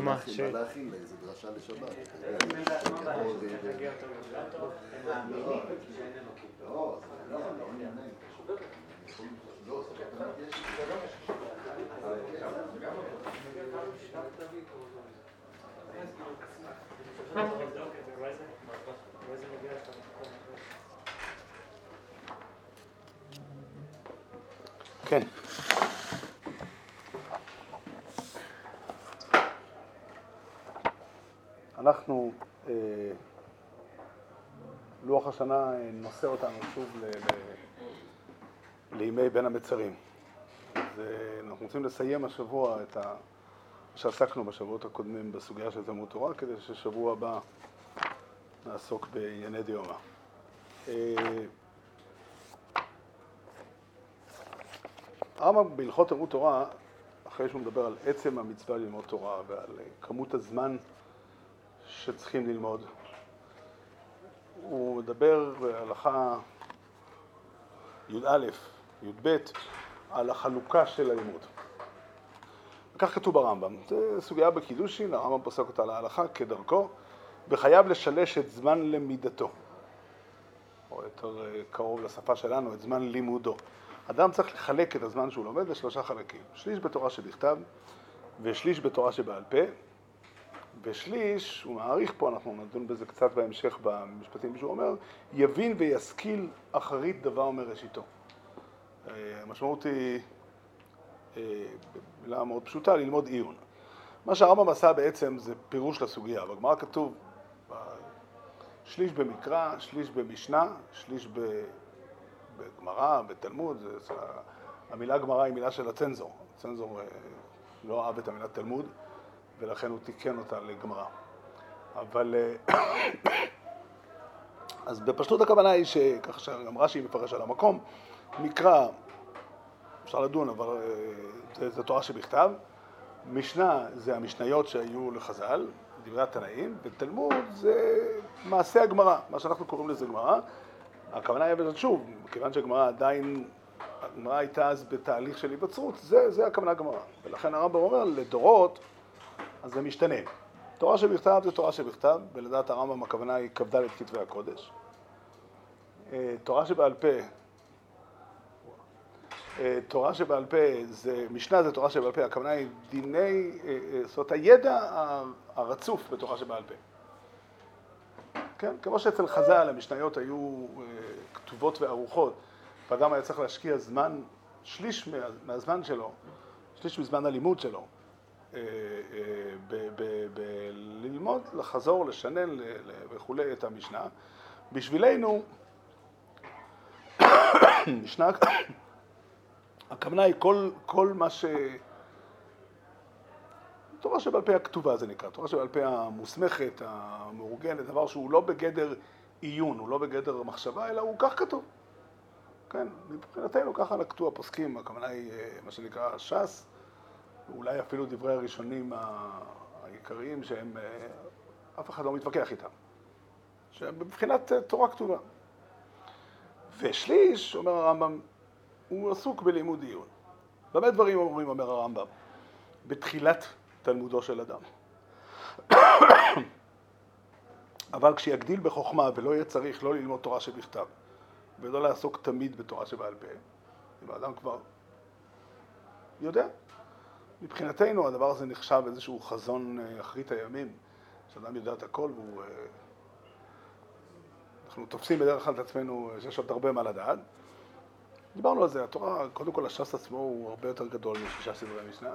מה להכין? איזה דרשה לשבת. כן. אנחנו, אה, לוח השנה אה, נושא אותנו שוב ל, ל, לימי בין המצרים. אז אה, אנחנו רוצים לסיים השבוע את ה... שעסקנו בשבועות הקודמים בסוגיה של תלמוד תורה, כדי ששבוע הבא נעסוק בענייני דיומא. הרמב"ם בהלכות תלמוד תורה, אחרי שהוא מדבר על עצם המצווה ללמוד תורה ועל כמות הזמן שצריכים ללמוד, הוא מדבר בהלכה י"א, י"ב, על החלוקה של הלימוד. וכך כתוב ברמב"ם, זו סוגיה בקידושין, הרמב"ם פוסק אותה להלכה כדרכו, וחייב לשלש את זמן למידתו, או יותר קרוב לשפה שלנו, את זמן לימודו. אדם צריך לחלק את הזמן שהוא לומד לשלושה חלקים, שליש בתורה שבכתב ושליש בתורה שבעל פה, ושליש, הוא מעריך פה, אנחנו נדון בזה קצת בהמשך במשפטים שהוא אומר, יבין וישכיל אחרית דבר מראשיתו. אה, המשמעות היא, אה, במילה מאוד פשוטה, ללמוד עיון. מה שהרמב"ם עשה בעצם זה פירוש לסוגיה. בגמרא כתוב שליש במקרא, שליש במשנה, שליש בגמרא, בתלמוד, זה, המילה גמרא היא מילה של הצנזור. הצנזור אה, לא אהב את המילה תלמוד, ולכן הוא תיקן אותה לגמרא. אבל... אה, אז בפשטות הכוונה היא שככה שגם רש"י מפרש על המקום, מקרא, אפשר לדון, אבל אה, זה, זה תורה שבכתב, משנה זה המשניות שהיו לחז"ל, דברי התנאים, ותלמוד זה מעשה הגמרא, מה שאנחנו קוראים לזה גמרא. הכוונה היא, שוב, כיוון שהגמרא עדיין, הגמרא הייתה אז בתהליך של היווצרות, זה, זה הכוונה גמרא. ולכן הרמב"ם אומר, לדורות אז זה משתנה. תורה שבכתב זה תורה שבכתב, ולדעת הרמב"ם הכוונה היא כ"ד כתבי הקודש. אה, תורה שבעל פה, אה, תורה שבעל פה זה, משנה זה תורה שבעל פה, הכוונה היא דיני, אה, זאת אומרת הידע הרצוף בתורה שבעל פה. כן? כמו שאצל חז"ל המשניות היו כתובות וערוכות, ואדם היה צריך להשקיע זמן, שליש מהזמן שלו, שליש מזמן הלימוד שלו, אה, אה, ללמוד, לחזור, לשנן וכולי את המשנה. בשבילנו, משנה, הכוונה היא כל, כל מה ש... תורה שבעל פה הכתובה זה נקרא, תורה שבעל פה המוסמכת, המאורגנת, דבר שהוא לא בגדר עיון, הוא לא בגדר מחשבה, אלא הוא כך כתוב. כן, מבחינתנו ככה נקטו הפוסקים, הכוונה היא אה, מה שנקרא ש"ס, אולי אפילו דברי הראשונים העיקריים שהם, אה, אף אחד לא מתווכח איתם, שהם מבחינת אה, תורה כתובה. ושליש, אומר הרמב"ם, הוא עסוק בלימוד עיון. במה דברים אומרים, אומר הרמב"ם? בתחילת תלמודו של אדם. אבל כשיגדיל בחוכמה ולא יהיה צריך לא ללמוד תורה שבכתב ולא לעסוק תמיד בתורה שבעל פה, אם האדם כבר יודע, מבחינתנו הדבר הזה נחשב איזשהו חזון אה, אחרית הימים, שאדם יודע את הכל והוא... אה, אנחנו תופסים בדרך כלל את עצמנו שיש עוד הרבה מה לדעת. דיברנו על זה, התורה, קודם כל הש"ס עצמו הוא הרבה יותר גדול משישה סדרי משנה,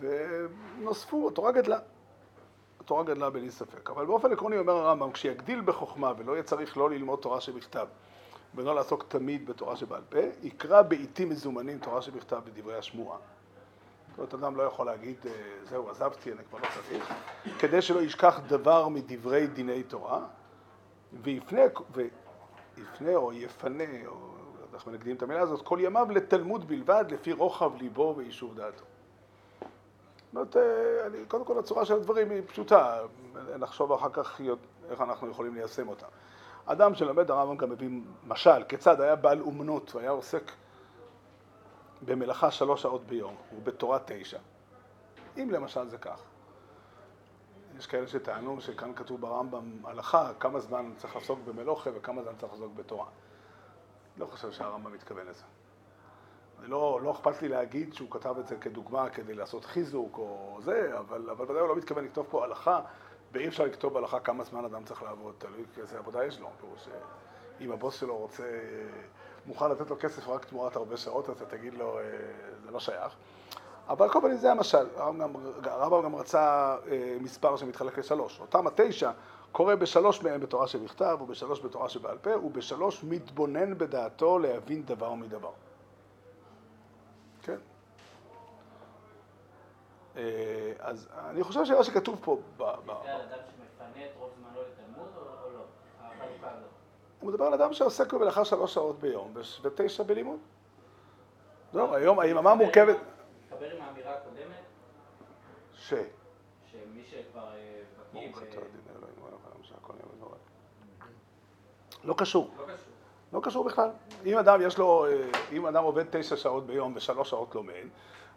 ונוספו, התורה גדלה. התורה גדלה בלי ספק. אבל באופן עקרוני אומר הרמב"ם, כשיגדיל בחוכמה ולא יהיה צריך לא ללמוד תורה שבכתב ולא לעסוק תמיד בתורה שבעל פה, יקרא בעיתים מזומנים תורה שבכתב בדברי השמועה. זאת אומרת, אדם לא יכול להגיד, אה, זהו, עזבתי, אני כבר לא צריך, כדי שלא ישכח דבר מדברי דיני תורה, ויפנה, ויפנה או יפנה, או אנחנו נקדים את המילה הזאת, כל ימיו לתלמוד בלבד, לפי רוחב ליבו ויישוב דעתו. זאת אומרת, אה, קודם כל הצורה של הדברים היא פשוטה, נחשוב אחר כך איך אנחנו יכולים ליישם אותה. אדם שלומד, הרמב"ם גם מביא משל, כיצד היה בעל אומנות והיה עוסק במלאכה שלוש שעות ביום, ובתורה תשע. אם למשל זה כך, יש כאלה שטענו שכאן כתוב ברמב"ם הלכה, כמה זמן צריך לעסוק במלוכה וכמה זמן צריך לעסוק בתורה. לא חושב שהרמב"ם מתכוון לזה. לא, לא אכפת לי להגיד שהוא כתב את זה כדוגמה כדי לעשות חיזוק או זה, אבל, אבל ודאי הוא לא מתכוון לכתוב פה הלכה, ואי אפשר לכתוב בהלכה כמה זמן אדם צריך לעבוד, תלוי איזה עבודה יש לו. פירוש אם הבוס שלו רוצה, מוכן לתת לו כסף רק תמורת הרבה שעות, אתה תגיד לו, אה, זה לא שייך. אבל כל פנים זה המשל, הרמב"ם גם רצה אה, מספר שמתחלק לשלוש. אותם התשע קורא בשלוש מהם בתורה שבכתב, ובשלוש בתורה שבעל פה, ובשלוש מתבונן בדעתו להבין דבר מדבר. כן. אה, אז אני חושב שמה שכתוב פה... זה על אדם שמפנה את רוב זמנו לתלמוד או לא? החלוקה הזאת. הוא מדבר על אדם שעוסק במלאכה שלוש שעות ביום ותשע בלימוד. זהו, היום היממה מורכבת... מתחבר עם האמירה הקודמת, ש... שמי שכבר אה, בקיא. לא קשור, לא קשור. לא קשור בכלל. אם אדם יש לו, אה, אם אדם עובד תשע שעות ביום ושלוש שעות לומד,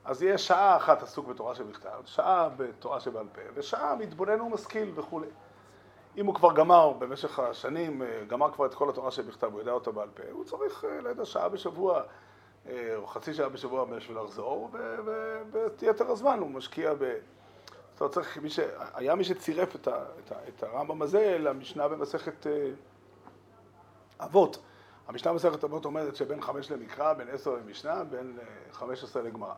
אז יהיה שעה אחת עסוק בתורה שבכתב, שעה בתורה שבעל פה, ושעה מתבונן ומשכיל וכולי. אם הוא כבר גמר במשך השנים, אה, גמר כבר את כל התורה שבכתב, הוא יודע אותה בעל פה, הוא צריך, אה, יודע, שעה בשבוע, אה, או חצי שעה בשבוע בשביל לחזור, ואת יתר הזמן הוא משקיע ב... זאת אומרת, צריך, מי ש... היה מי שצירף את, ה... את, ה... את הרמב"ם הזה למשנה במסכת אבות. המשנה במסכת אבות אומרת שבין חמש למקרא, בין עשר למשנה, בין חמש עשרה לגמרא.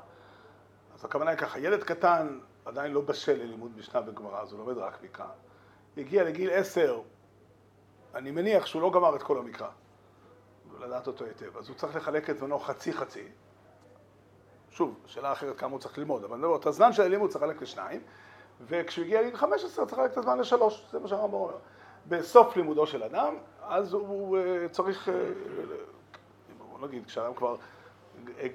אז הכוונה היא ככה, ילד קטן עדיין לא בשל ללימוד משנה וגמרא, אז הוא לומד רק מקרא. הגיע לגיל עשר, אני מניח שהוא לא גמר את כל המקרא, לדעת אותו היטב, אז הוא צריך לחלק את זמנו חצי חצי. שוב, שאלה אחרת כמה הוא צריך ללמוד, אבל לא, את הזמן של הלימוד צריך לחלק לשניים, וכשהוא הגיע לגיל 15 צריך לחלק את הזמן לשלוש, זה מה שהרמב"ם אומר. בסוף לימודו של אדם, אז הוא אה, צריך, אה, בוא נגיד, כשאדם כבר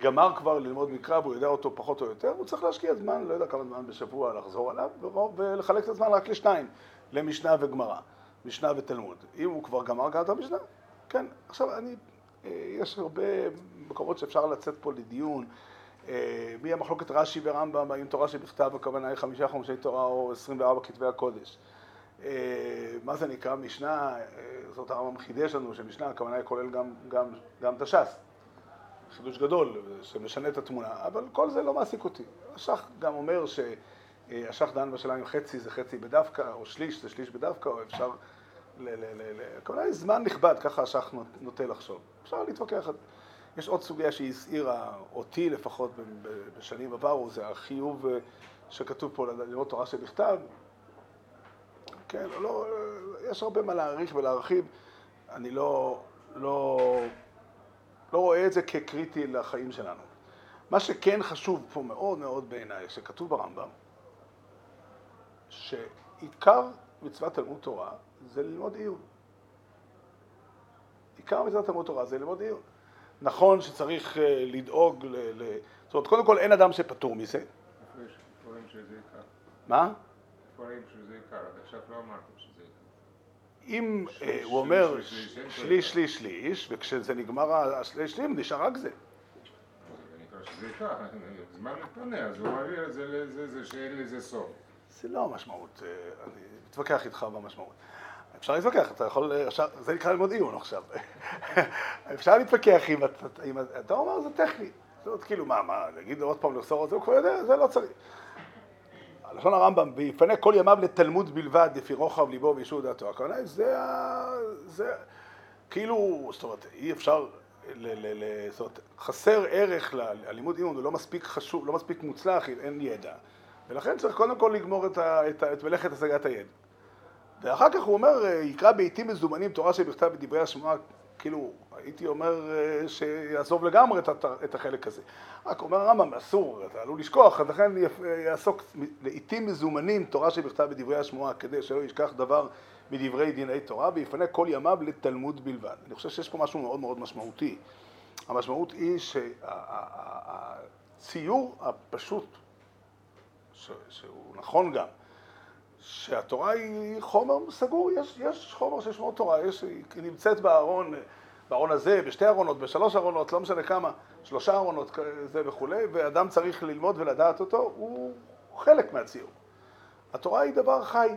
גמר כבר ללמוד מקרא והוא יודע אותו פחות או יותר, הוא צריך להשקיע זמן, לא יודע כמה זמן בשבוע לחזור עליו, ולחלק את הזמן רק לשניים, למשנה וגמרא, משנה ותלמוד. אם הוא כבר גמר גם את המשנה, כן. עכשיו, אני, אה, יש הרבה מקומות שאפשר לצאת פה לדיון. אה, מי המחלוקת רש"י ורמב"ם, האם תורה שבכתב הכוונה היא חמישה חומשי תורה או עשרים וארבע כתבי הקודש. אה, מה זה נקרא משנה, זאת הרמב"ם חידש לנו שמשנה הכוונה היא כולל גם, גם, גם את הש"ס. חידוש גדול שמשנה את התמונה, אבל כל זה לא מעסיק אותי. השח גם אומר שהשח דן בשאלה אם חצי זה חצי בדווקא, או שליש זה שליש בדווקא, או אפשר הכוונה היא זמן נכבד, ככה השח נוטה לחשוב. אפשר להתווכח. יש עוד סוגיה שהיא הסעירה אותי לפחות בשנים עברו, זה החיוב אה, שכתוב פה ללמוד תורה שבכתב. כן, לא, יש הרבה מה להעריך ולהרחיב. אני לא, לא, לא רואה את זה כקריטי לחיים שלנו. מה שכן חשוב פה מאוד מאוד בעיניי, שכתוב ברמב"ם, שעיקר מצוות תלמוד תורה זה ללמוד עיון. עיקר מצוות תלמוד תורה זה ללמוד עיון. נכון שצריך אה, לדאוג ל... ל... זאת אומרת, קודם כל אין אדם שפטור מזה. איפה יש דברים שזה עיקר? מה? עד עכשיו לא אמרתם שזה עיקר. אם אה, הוא אומר שליש, שליש, שליש, וכשזה נגמר השליש, שליש, נשאר רק זה. זה נקרא שזה עיקר, זמן מתפנה, אז הוא מעביר את זה לזה, זה שאין לזה סוף. זה לא המשמעות, אה, אני מתווכח איתך במשמעות. אפשר להתווכח, אתה יכול, אפשר, זה נקרא ללמוד עיון עכשיו. אפשר להתווכח אם אתה, אם אתה אומר זה טכני. זאת אומרת, כאילו, מה, מה, להגיד עוד פעם לחזור על זה, הוא כבר יודע, זה לא צריך. לשון הרמב"ם, ויפנה כל ימיו לתלמוד בלבד, לפי רוחב ליבו וישור דעתו. הכוונה זה, ה- זה, כאילו, זאת אומרת, אי אפשר, ל, ל, ל, זאת אומרת, חסר ערך ללימוד עיון, הוא לא מספיק חשוב, לא מספיק מוצלח, אין ידע. ולכן צריך קודם כל לגמור את, ה, את, ה, את מלאכת השגת הידע. ואחר כך הוא אומר, יקרא בעיתים מזומנים תורה שבכתב בדברי השמועה, כאילו, הייתי אומר אה, שיעזוב לגמרי את, את החלק הזה. רק אומר הרמב"ם, אסור, אתה עלול לשכוח, אז לכן יפ- יעסוק לעיתים מזומנים תורה שבכתב בדברי השמועה, כדי שלא ישכח דבר מדברי דיני תורה, ויפנה כל ימיו לתלמוד בלבד. אני חושב שיש פה משהו מאוד מאוד משמעותי. המשמעות היא שהציור הפשוט, ש- שהוא נכון גם, שהתורה היא חומר סגור, יש, יש חומר ששמו תורה, יש, היא נמצאת בארון, בארון הזה, בשתי ארונות, בשלוש ארונות, לא משנה כמה, שלושה ארונות זה וכולי, ואדם צריך ללמוד ולדעת אותו, הוא חלק מהציור. התורה היא דבר חי.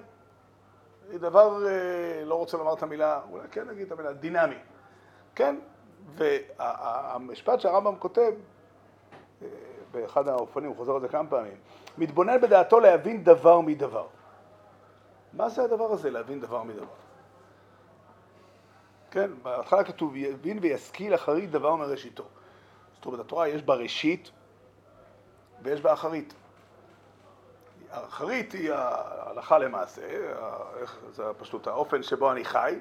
היא דבר, אה, לא רוצה לומר את המילה, אולי כן נגיד את המילה, דינמי. כן? והמשפט שהרמב"ם כותב, אה, באחד האופנים, הוא חוזר על זה כמה פעמים, מתבונן בדעתו להבין דבר מדבר. מה זה הדבר הזה, להבין דבר מדבר? כן, בהתחלה כתוב, יבין וישכיל אחרית דבר מראשיתו. זאת אומרת, התורה יש בה ראשית ויש בה אחרית. האחרית היא ההלכה למעשה, זה פשוט האופן שבו אני חי,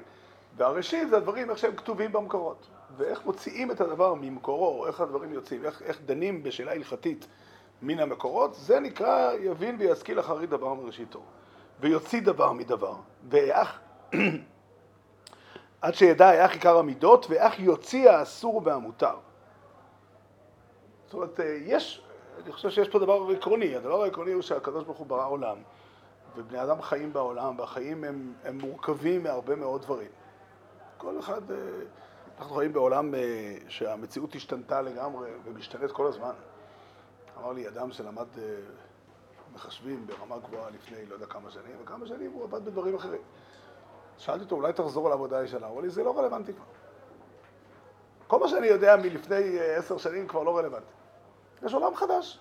והראשית זה הדברים איך שהם כתובים במקורות. ואיך מוציאים את הדבר ממקורו, איך הדברים יוצאים, איך, איך דנים בשאלה הלכתית מן המקורות, זה נקרא יבין וישכיל אחרית דבר מראשיתו. ויוציא דבר מדבר, ואיך, עד שידע איך עיקר המידות, ואיך יוציא האסור והמותר. זאת אומרת, יש, אני חושב שיש פה דבר עקרוני, הדבר העקרוני הוא שהקדוש ברוך הוא ברא עולם, ובני אדם חיים בעולם, והחיים הם, הם מורכבים מהרבה מאוד דברים. כל אחד, אה, אנחנו חיים בעולם אה, שהמציאות השתנתה לגמרי ומשתנית כל הזמן. אמר לי אדם שלמד אה, מחשבים ברמה גבוהה לפני לא יודע כמה שנים, וכמה שנים הוא עבד בדברים אחרים. שאלתי אותו, אולי תחזור לעבודה הישנה? הוא אמר לי, זה לא רלוונטי כבר. כל מה שאני יודע מלפני עשר שנים כבר לא רלוונטי. יש עולם חדש.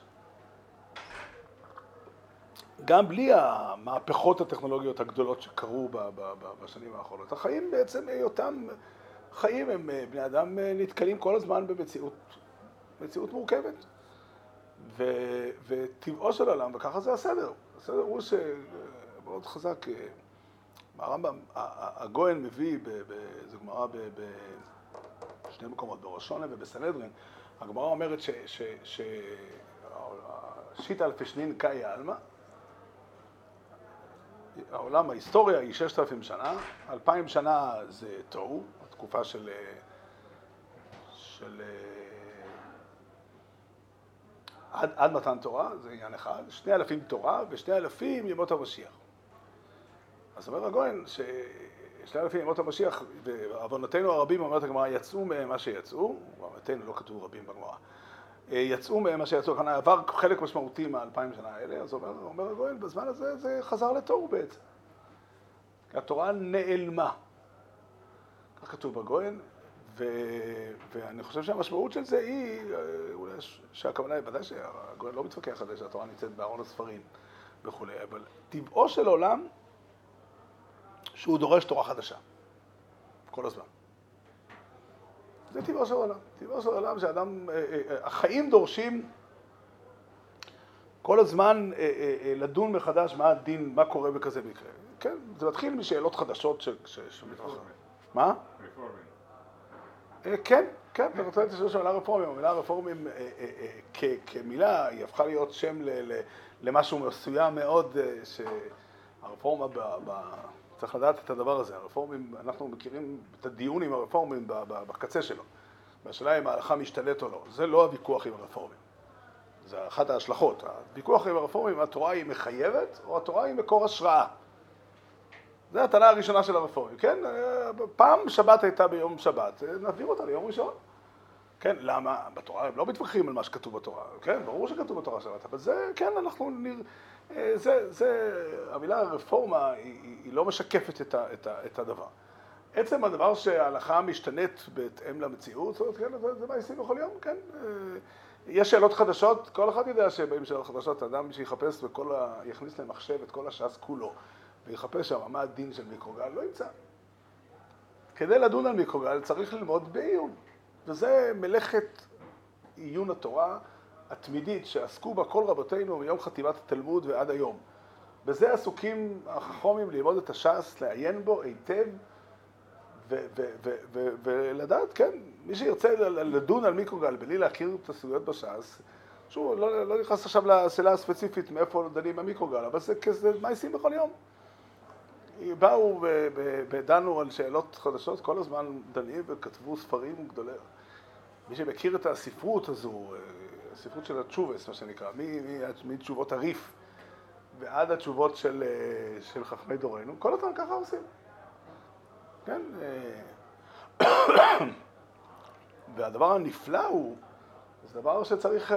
גם בלי המהפכות הטכנולוגיות הגדולות שקרו בשנים האחרונות. החיים בעצם היותם חיים, הם בני אדם נתקלים כל הזמן במציאות מציאות מורכבת. וטבעו של העולם, וככה זה הסדר. הסדר הוא שמאוד חזק, הרמב"ם, הגויין מביא, זו גמרא בשני מקומות, בראשונה ובסנהדרין, הגמרא אומרת ששיטה אלפי שנין קאי עלמא, העולם, ההיסטוריה היא ששת אלפים שנה, אלפיים שנה זה תוהו, התקופה של, של עד, עד מתן תורה, זה עניין אחד, שני אלפים תורה ושני אלפים ימות המשיח. אז אומר הגויין ששני אלפים ימות המשיח, ועוונותינו הרבים, אומרת הגמרא, יצאו מהם מה שיצאו, עוונותינו לא כתוב רבים בגמרא, יצאו מהם מה שיצאו, כאן עבר חלק משמעותי מהאלפיים שנה האלה, אז אומר, אומר הגויין, בזמן הזה זה חזר לתוהו בעצם. התורה נעלמה. כך כתוב בגויין, ו... ואני חושב שהמשמעות של זה היא, אולי שהכוונה היא, ודאי שהגויין לא מתווכח על זה שהתורה נמצאת בארון הספרים וכולי, אבל טבעו של עולם שהוא דורש תורה חדשה, כל הזמן. זה טבעו של עולם. טבעו של עולם שאדם, החיים דורשים כל הזמן לדון מחדש מה הדין, מה קורה בכזה מקרה. כן, זה מתחיל משאלות חדשות שמתרחבות. מה? כן, כן, אתה רוצה לשאול של המילה רפורמים. המילה רפורמים כמילה היא הפכה להיות שם למשהו מסוים מאוד, שהרפורמה, צריך לדעת את הדבר הזה, הרפורמים, אנחנו מכירים את הדיון עם הרפורמים בקצה שלו. והשאלה אם ההלכה משתלט או לא. זה לא הוויכוח עם הרפורמים. זה אחת ההשלכות. הוויכוח עם הרפורמים, התורה היא מחייבת או התורה היא מקור השראה. זו הטענה הראשונה של הרפורמים, כן? פעם שבת הייתה ביום שבת, נעביר אותה ליום ראשון. כן, למה? בתורה הם לא מתווכחים על מה שכתוב בתורה, כן? ברור שכתוב בתורה שבת, אבל זה, כן, אנחנו נראה... זה, זה, המילה רפורמה היא, היא לא משקפת את, ה, את, ה, את הדבר. עצם הדבר שההלכה משתנית בהתאם למציאות, זאת אומרת, כן, זה, זה מעשים בכל יום, כן. יש שאלות חדשות, כל אחד יודע שבאים שאלות חדשות, אדם שיחפש וכל ה... יכניס למחשב את כל הש"ס כולו. ויחפש שם מה הדין של מיקרוגל, לא ימצא. כדי לדון על מיקרוגל צריך ללמוד בעיון, וזה מלאכת עיון התורה התמידית שעסקו בה כל רבותינו מיום חטיבת התלמוד ועד היום. בזה עסוקים החכומים ללמוד את הש"ס, לעיין בו היטב ולדעת, כן, מי שירצה לדון על מיקרוגל בלי להכיר את הסוגיות בש"ס, שוב, לא, לא נכנס עכשיו לשאלה הספציפית מאיפה דנים במיקרוגל, אבל זה כזה מעשים בכל יום. באו ודנו על שאלות חדשות, כל הזמן דנים וכתבו ספרים גדולים. מי שמכיר את הספרות הזו, הספרות של התשובס, מה שנקרא, מתשובות הריף ועד התשובות של, של חכמי דורנו, כל הזמן ככה עושים. כן? והדבר הנפלא הוא, זה דבר שצריך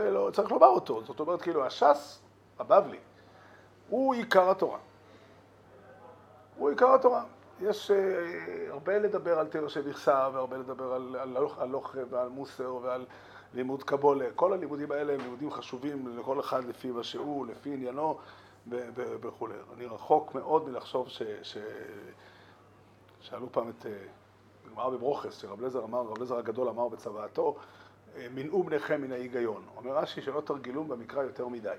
לומר אותו, זאת אומרת, כאילו, הש"ס הבבלי, הוא עיקר התורה. הוא עיקר התורה. יש אה, הרבה לדבר על תרא של מכסה, והרבה לדבר על הלוך ועל מוסר ועל לימוד קבולה. כל הלימודים האלה הם לימודים חשובים לכל אחד לפי מה שהוא, לפי עניינו וכולי. אני רחוק מאוד מלחשוב ש... ש... שאלו פעם את אה, גמרא בברוכס, שרב לזר אמר, רב לזר הגדול אמר בצוואתו, אה, מנעו בניכם מן ההיגיון. אומר רש"י שלא תרגילום במקרא יותר מדי.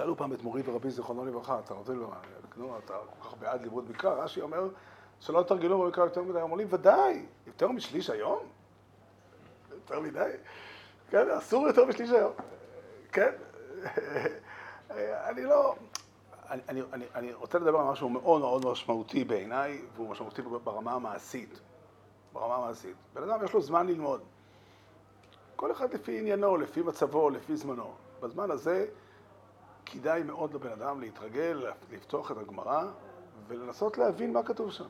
שאלו פעם את מורי ורבי זיכרונו לברכה, אתה רוצה, נו, אתה כל כך בעד לימוד מקרא, רש"י אומר שלא תרגלו במקרא יותר מדי, אמרו לי, ודאי, יותר משליש היום? יותר מדי? כן, אסור יותר משליש היום. כן, אני לא... אני, אני, אני רוצה לדבר על משהו מאוד מאוד משמעותי בעיניי, והוא משמעותי ברמה המעשית. ברמה המעשית. בן אדם יש לו זמן ללמוד. כל אחד לפי עניינו, לפי מצבו, לפי זמנו. בזמן הזה כדאי מאוד לבן אדם להתרגל, לפתוח את הגמרא ולנסות להבין מה כתוב שם.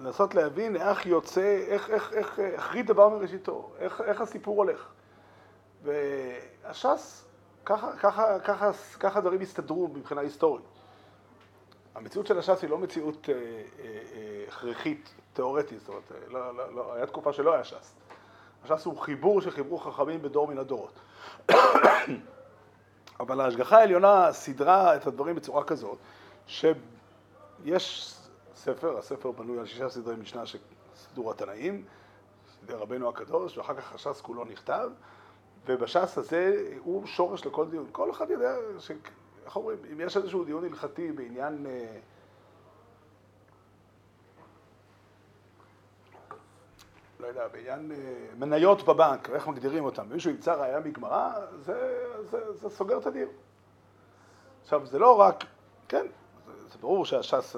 לנסות להבין איך יוצא, איך, איך, איך, החריד דבר מראשיתו, איך, איך הסיפור הולך. והש"ס, ככה, ככה, ככה, ככה דברים הסתדרו מבחינה היסטורית. המציאות של הש"ס היא לא מציאות אה, אה, אה, הכרחית, תיאורטית, זאת אומרת, לא, לא, לא, היה תקופה שלא היה ש"ס. הש"ס הוא חיבור שחיברו חכמים בדור מן הדורות. אבל ההשגחה העליונה סידרה את הדברים בצורה כזאת, שיש ספר, הספר בנוי על שישה סדרי משנה של סידור התנאים, סידר רבנו הקדוש, ואחר כך הש"ס כולו נכתב, ובש"ס הזה הוא שורש לכל דיון. כל אחד יודע, ש... איך אומרים, אם יש איזשהו דיון הלכתי בעניין... אה, לא יודע, בעניין אה, מניות בבנק, איך מגדירים אותם, מישהו ימצא ראייה מגמרא, זה, זה, זה סוגר את הדיון. עכשיו, זה לא רק, כן, זה ברור שהש"ס,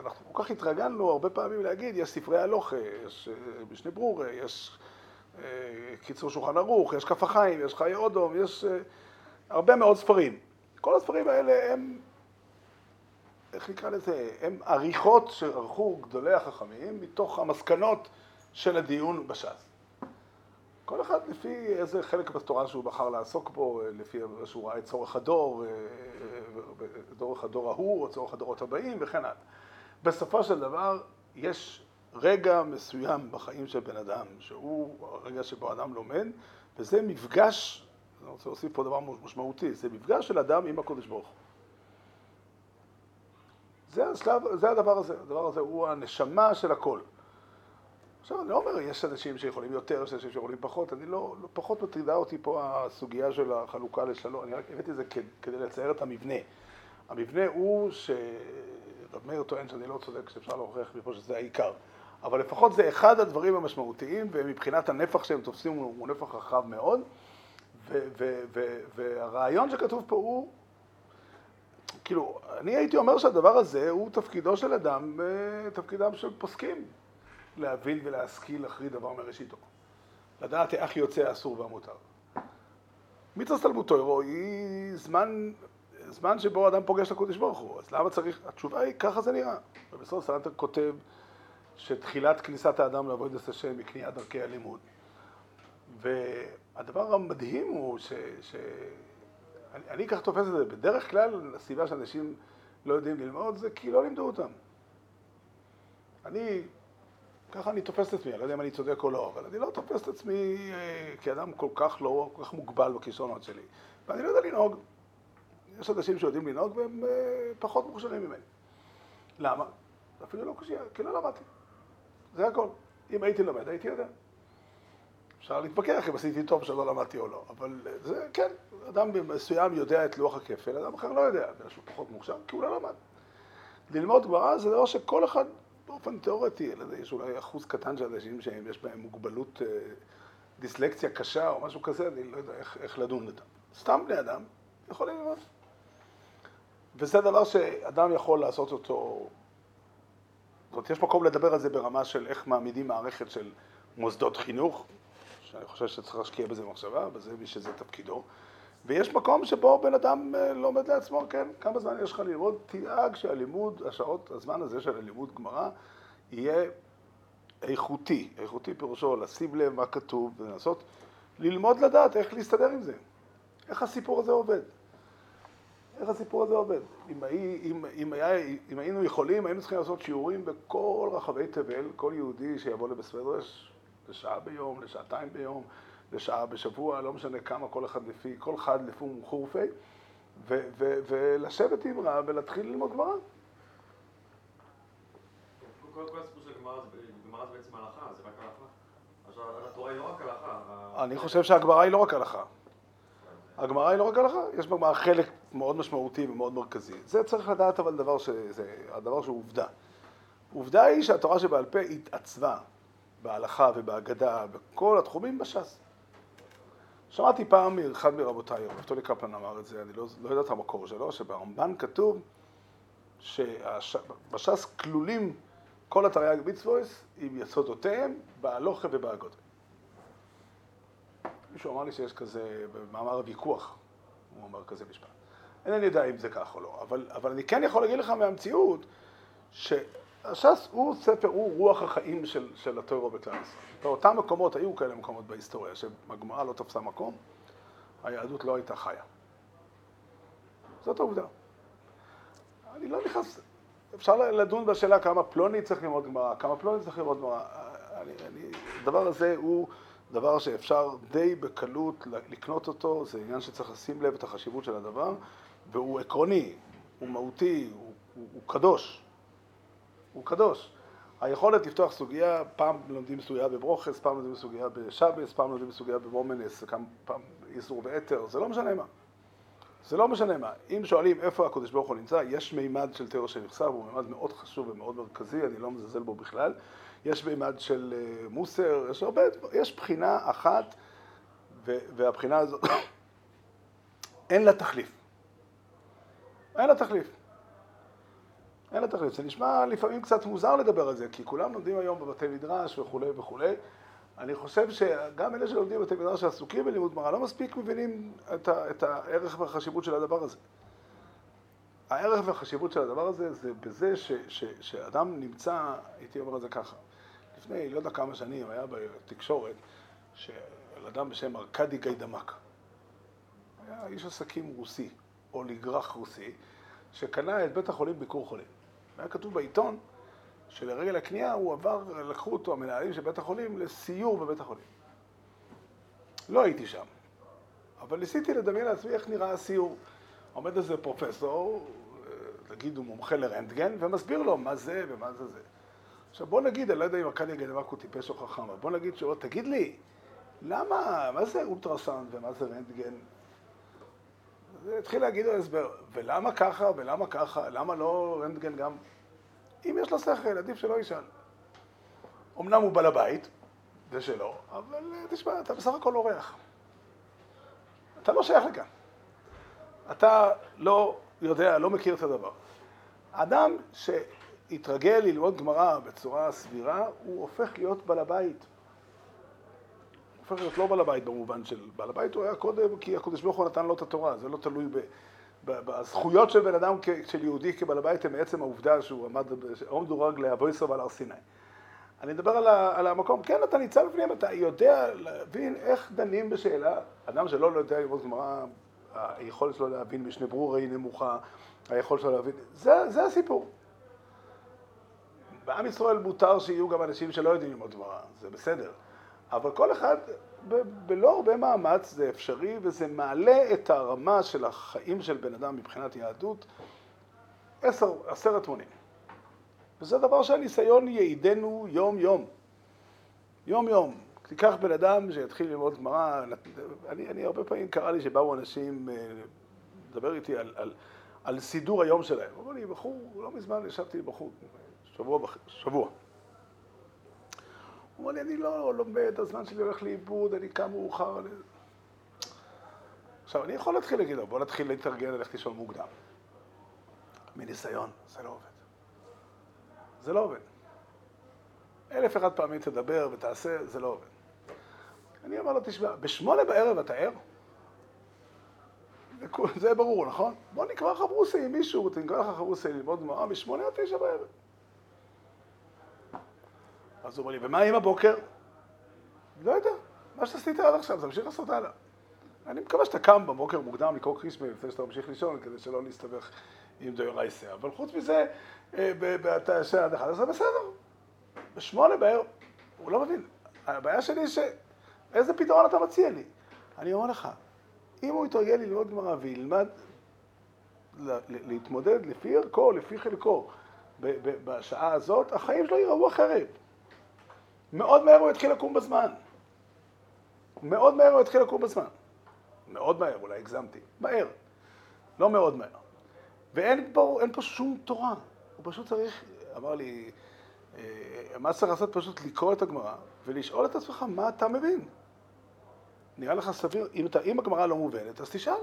אנחנו כל כך התרגלנו הרבה פעמים להגיד, יש ספרי הלוכה, יש אה, משנה ברורה, יש אה, קיצור שולחן ערוך, יש כף החיים, יש חיי אודום, יש אה, הרבה מאוד ספרים. כל הספרים האלה הם, איך נקרא לזה, הם עריכות שערכו גדולי החכמים מתוך המסקנות של הדיון בש"ס. כל אחד לפי איזה חלק בתורה שהוא בחר לעסוק בו, לפי שהוא ראה את צורך הדור, צורך הדור ההוא או צורך הדורות הבאים וכן הלאה. בסופו של דבר יש רגע מסוים בחיים של בן אדם, שהוא הרגע שבו אדם לומד, וזה מפגש, אני רוצה להוסיף פה דבר משמעותי, זה מפגש של אדם עם הקודש ברוך הוא. זה, השלב, זה הדבר הזה, הדבר הזה הוא הנשמה של הכל. עכשיו, אני לא אומר, יש אנשים שיכולים יותר, יש אנשים שיכולים פחות, אני לא, לא פחות מטרידה אותי פה הסוגיה של החלוקה לשלום, אני רק הבאתי את זה כדי לצייר את המבנה. המבנה הוא שרב מאיר טוען שאני לא צודק, שאפשר להוכיח מפה שזה העיקר. אבל לפחות זה אחד הדברים המשמעותיים, ומבחינת הנפח שהם תופסים הוא נפח רחב מאוד, והרעיון שכתוב פה הוא, כאילו, אני הייתי אומר שהדבר הזה הוא תפקידו של אדם, אה, תפקידם של פוסקים, להבין ולהשכיל להחריד דבר מראשיתו. לדעת איך יוצא האסור והמותר. מצווה תלמוד תוירו היא זמן זמן שבו אדם פוגש את הקודש ברוך הוא, אז למה צריך, התשובה היא, ככה זה נראה. ובסוף סלנטר כותב שתחילת כניסת האדם לעבוד את השם היא קניית דרכי הלימוד. והדבר המדהים הוא ש... ש... אני, אני כך תופס את זה, בדרך כלל הסיבה שאנשים לא יודעים ללמוד זה כי לא לימדו אותם. אני, ככה אני תופס את עצמי, אני לא יודע אם אני צודק או לא, אבל אני לא תופס את עצמי אה, כאדם כל כך לא, כל כך מוגבל בכישרונות שלי. ואני לא יודע לנהוג. יש אנשים שיודעים לנהוג והם אה, פחות מוכשרים ממני. למה? אפילו לא קשייה, כי לא למדתי. זה הכל. אם הייתי לומד, הייתי יודע. אפשר להתווכח אם עשיתי טוב שלא למדתי או לא, אבל זה, כן, אדם מסוים יודע את לוח הכפל, אדם אחר לא יודע, יש לו פחות מוכשר, כי הוא לא למד. ללמוד גמרא זה דבר שכל אחד באופן תיאורטי, יש אולי אחוז קטן של אנשים שיש בהם מוגבלות, אה, דיסלקציה קשה או משהו כזה, אני לא יודע איך, איך לדון אותם. סתם בני אדם יכולים ללמוד. וזה דבר שאדם יכול לעשות אותו, זאת אומרת, יש מקום לדבר על זה ברמה של איך מעמידים מערכת של מוסדות חינוך, שאני חושב שצריך להשקיע בזה מחשבה, בזה מי שזה תפקידו, ויש מקום שבו בן אדם אה, לומד לעצמו, כן, כמה זמן יש לך ללמוד, תדאג שהלימוד, השעות, הזמן הזה של הלימוד גמרא, יהיה איכותי, איכותי פירושו לשים לב מה כתוב ולנסות ללמוד לדעת איך להסתדר עם זה. איך הסיפור הזה עובד? איך הסיפור הזה עובד? אם, הי, אם, אם, היה, אם היינו יכולים, היינו צריכים לעשות שיעורים בכל רחבי תבל, כל יהודי שיבוא לבית מדרש לשעה ביום, לשעתיים ביום, לשעה בשבוע, לא משנה כמה, כל אחד לפי, כל אחד לפי חורפי, ולשבת עם רב ולהתחיל ללמוד גמרא. כל הסיפור של גמרא זה בעצם הלכה, זה רק הלכה. עכשיו, התורה היא לא רק הלכה. אני חושב שהגמרא היא לא רק הלכה. הגמרא היא לא רק הלכה, יש בגמרא חלק מאוד משמעותי ומאוד מרכזי. זה צריך לדעת אבל דבר שזה, הדבר שהוא עובדה. עובדה היא שהתורה שבעל פה התעצבה בהלכה ובהגדה, בכל התחומים בש"ס. שמעתי פעם מאחד מרבותיי, הרב טולי קפלן אמר את זה, אני לא, לא יודע את המקור שלו, שברמב"ן כתוב שבש"ס כלולים כל אתרי מצוויס עם יסודותיהם בהלוכה ובהגות. מישהו אמר לי שיש כזה, במאמר הוויכוח, הוא אומר כזה משפט. אינני יודע אם זה כך או לא, אבל, אבל אני כן יכול להגיד לך מהמציאות שהש"ס הוא ספר, הוא רוח החיים של, של הטרו בכלל ישראל. באותם מקומות, היו כאלה מקומות בהיסטוריה, שהגמרא לא תפסה מקום, היהדות לא הייתה חיה. זאת העובדה. אני לא נכנס, אפשר לדון בשאלה כמה פלוני צריך ללמוד גמרא, כמה פלוני צריך ללמוד גמרא. הדבר הזה הוא דבר שאפשר די בקלות לקנות אותו, זה עניין שצריך לשים לב את החשיבות של הדבר, והוא עקרוני, הוא מהותי, הוא, הוא, הוא קדוש. הוא קדוש. היכולת לפתוח סוגיה, פעם לומדים סוגיה בברוכס, פעם לומדים סוגיה בשבס, פעם לומדים סוגיה במומנס, פעם איסור ואתר, זה לא משנה מה. זה לא משנה מה. אם שואלים איפה הקדוש ברוך הוא נמצא, יש מימד של תיאור שנכסף, הוא מימד מאוד חשוב ומאוד מרכזי, אני לא מזלזל בו בכלל. יש מימד של אה, מוסר, יש הרבה, יש בחינה אחת, והבחינה הזאת, אין לה תחליף. אין לה תחליף. אין לה תחליף. זה נשמע לפעמים קצת מוזר לדבר על זה, כי כולם לומדים היום בבתי מדרש וכולי וכולי. אני חושב שגם אלה שלומדים בבתי מדרש שעסוקים בלימוד גמרא לא מספיק מבינים את, ה, את הערך והחשיבות של הדבר הזה. הערך והחשיבות של הדבר הזה זה בזה ש, ש, שאדם נמצא, הייתי אומר את זה ככה, לפני לא יודע כמה שנים היה בתקשורת של אדם בשם ארכדי גיידמק. היה איש עסקים רוסי, אוליגרח רוסי, שקנה את בית החולים ביקור חולים. היה כתוב בעיתון שלרגל הקנייה הוא עבר, לקחו אותו המנהלים של בית החולים לסיור בבית החולים. לא הייתי שם, אבל ניסיתי לדמיין לעצמי איך נראה הסיור. עומד איזה פרופסור, נגיד הוא מומחה לרנטגן, ומסביר לו מה זה ומה זה זה. עכשיו בוא נגיד, אני לא יודע אם ארכדיה גנמק הוא טיפש או חכם, אבל בוא נגיד שהוא, תגיד לי, למה, מה זה אולטרסאונד ומה זה רנטגן? התחיל להגיד לו הסבר, ולמה ככה ולמה ככה, למה לא רנטגן גם? אם יש לו שכל, עדיף שלא ישאל. אמנם הוא בעל הבית, זה שלו, אבל תשמע, אתה בסך הכל אורח. אתה לא שייך לכאן. אתה לא יודע, לא מכיר את הדבר. אדם שהתרגל ללמוד גמרא בצורה סבירה, הוא הופך להיות בעל הבית. הופך להיות לא בעל הבית במובן של בעל הבית, הוא היה קודם כי הקדוש ברוך הוא נתן לו את התורה, זה לא תלוי ב... בזכויות של בן אדם, של יהודי כבעל הבית, הם מעצם העובדה שהוא עמד, עומדו רגלי אבויסו ועל הר סיני. אני מדבר על, ה, על המקום, כן, אתה ניצב בפנים, אתה יודע להבין איך דנים בשאלה, אדם שלא יודע ללמוד גמרא, היכולת שלו להבין משנה ברורה היא נמוכה, היכולת שלו להבין, זה, זה הסיפור. בעם ישראל מותר שיהיו גם אנשים שלא יודעים ללמוד גמרא, זה בסדר. אבל כל אחד, ב- בלא הרבה מאמץ, זה אפשרי, וזה מעלה את הרמה של החיים של בן אדם מבחינת יהדות עשר, עשרת מונים. וזה דבר שהניסיון יעידנו יום-יום. יום-יום. תיקח בן אדם שיתחיל ללמוד גמרא, אני, אני הרבה פעמים קרה לי שבאו אנשים אה, לדבר איתי על, על, על סידור היום שלהם. אמרו לי, בחור, לא מזמן ישבתי בחור, שבוע, שבוע. אומר לי, אני לא לומד, הזמן שלי הולך לאיבוד, אני קם מאוחר. אני... עכשיו, אני יכול להתחיל להגיד לו, בוא נתחיל להתארגן, ללכת לישון מוקדם. מניסיון, זה לא עובד. זה לא עובד. אלף אחד פעמים תדבר ותעשה, זה לא עובד. אני אומר לו, תשמע, בשמונה בערב אתה ער? זה ברור, נכון? בוא נקרא לך ברוסי עם מישהו, תקרא לך ברוסי ללמוד גמרא משמונה עד תשע בערב. אז הוא אומר לי, ומה עם הבוקר? לא יודע, מה שעשית עד עכשיו, תמשיך לעשות הלאה. אני מקווה שאתה קם בבוקר מוקדם לקרוא קרישמה לפני שאתה ממשיך לישון, כדי שלא נסתבך עם דאורייסה. אבל חוץ מזה, אה, אתה ישן עד 11, בסדר. בשמונה בערב, הוא לא מבין. הבעיה שלי היא ש... איזה פתרון אתה מציע לי? אני אומר לך, אם הוא יתרגל ללמוד גמרא וילמד להתמודד לפי ערכו, לפי חלקו, בשעה הזאת, החיים שלו ייראו אחרת. מאוד מהר הוא יתחיל לקום בזמן. מאוד מהר הוא יתחיל לקום בזמן. מאוד מהר, אולי הגזמתי. מהר. לא מאוד מהר. ואין פה, פה שום תורה. הוא פשוט צריך, אמר לי, אה, מה צריך לעשות? פשוט לקרוא את הגמרא ולשאול את עצמך מה אתה מבין. נראה לך סביר, אם, אתה, אם הגמרא לא מובנת, אז תשאל.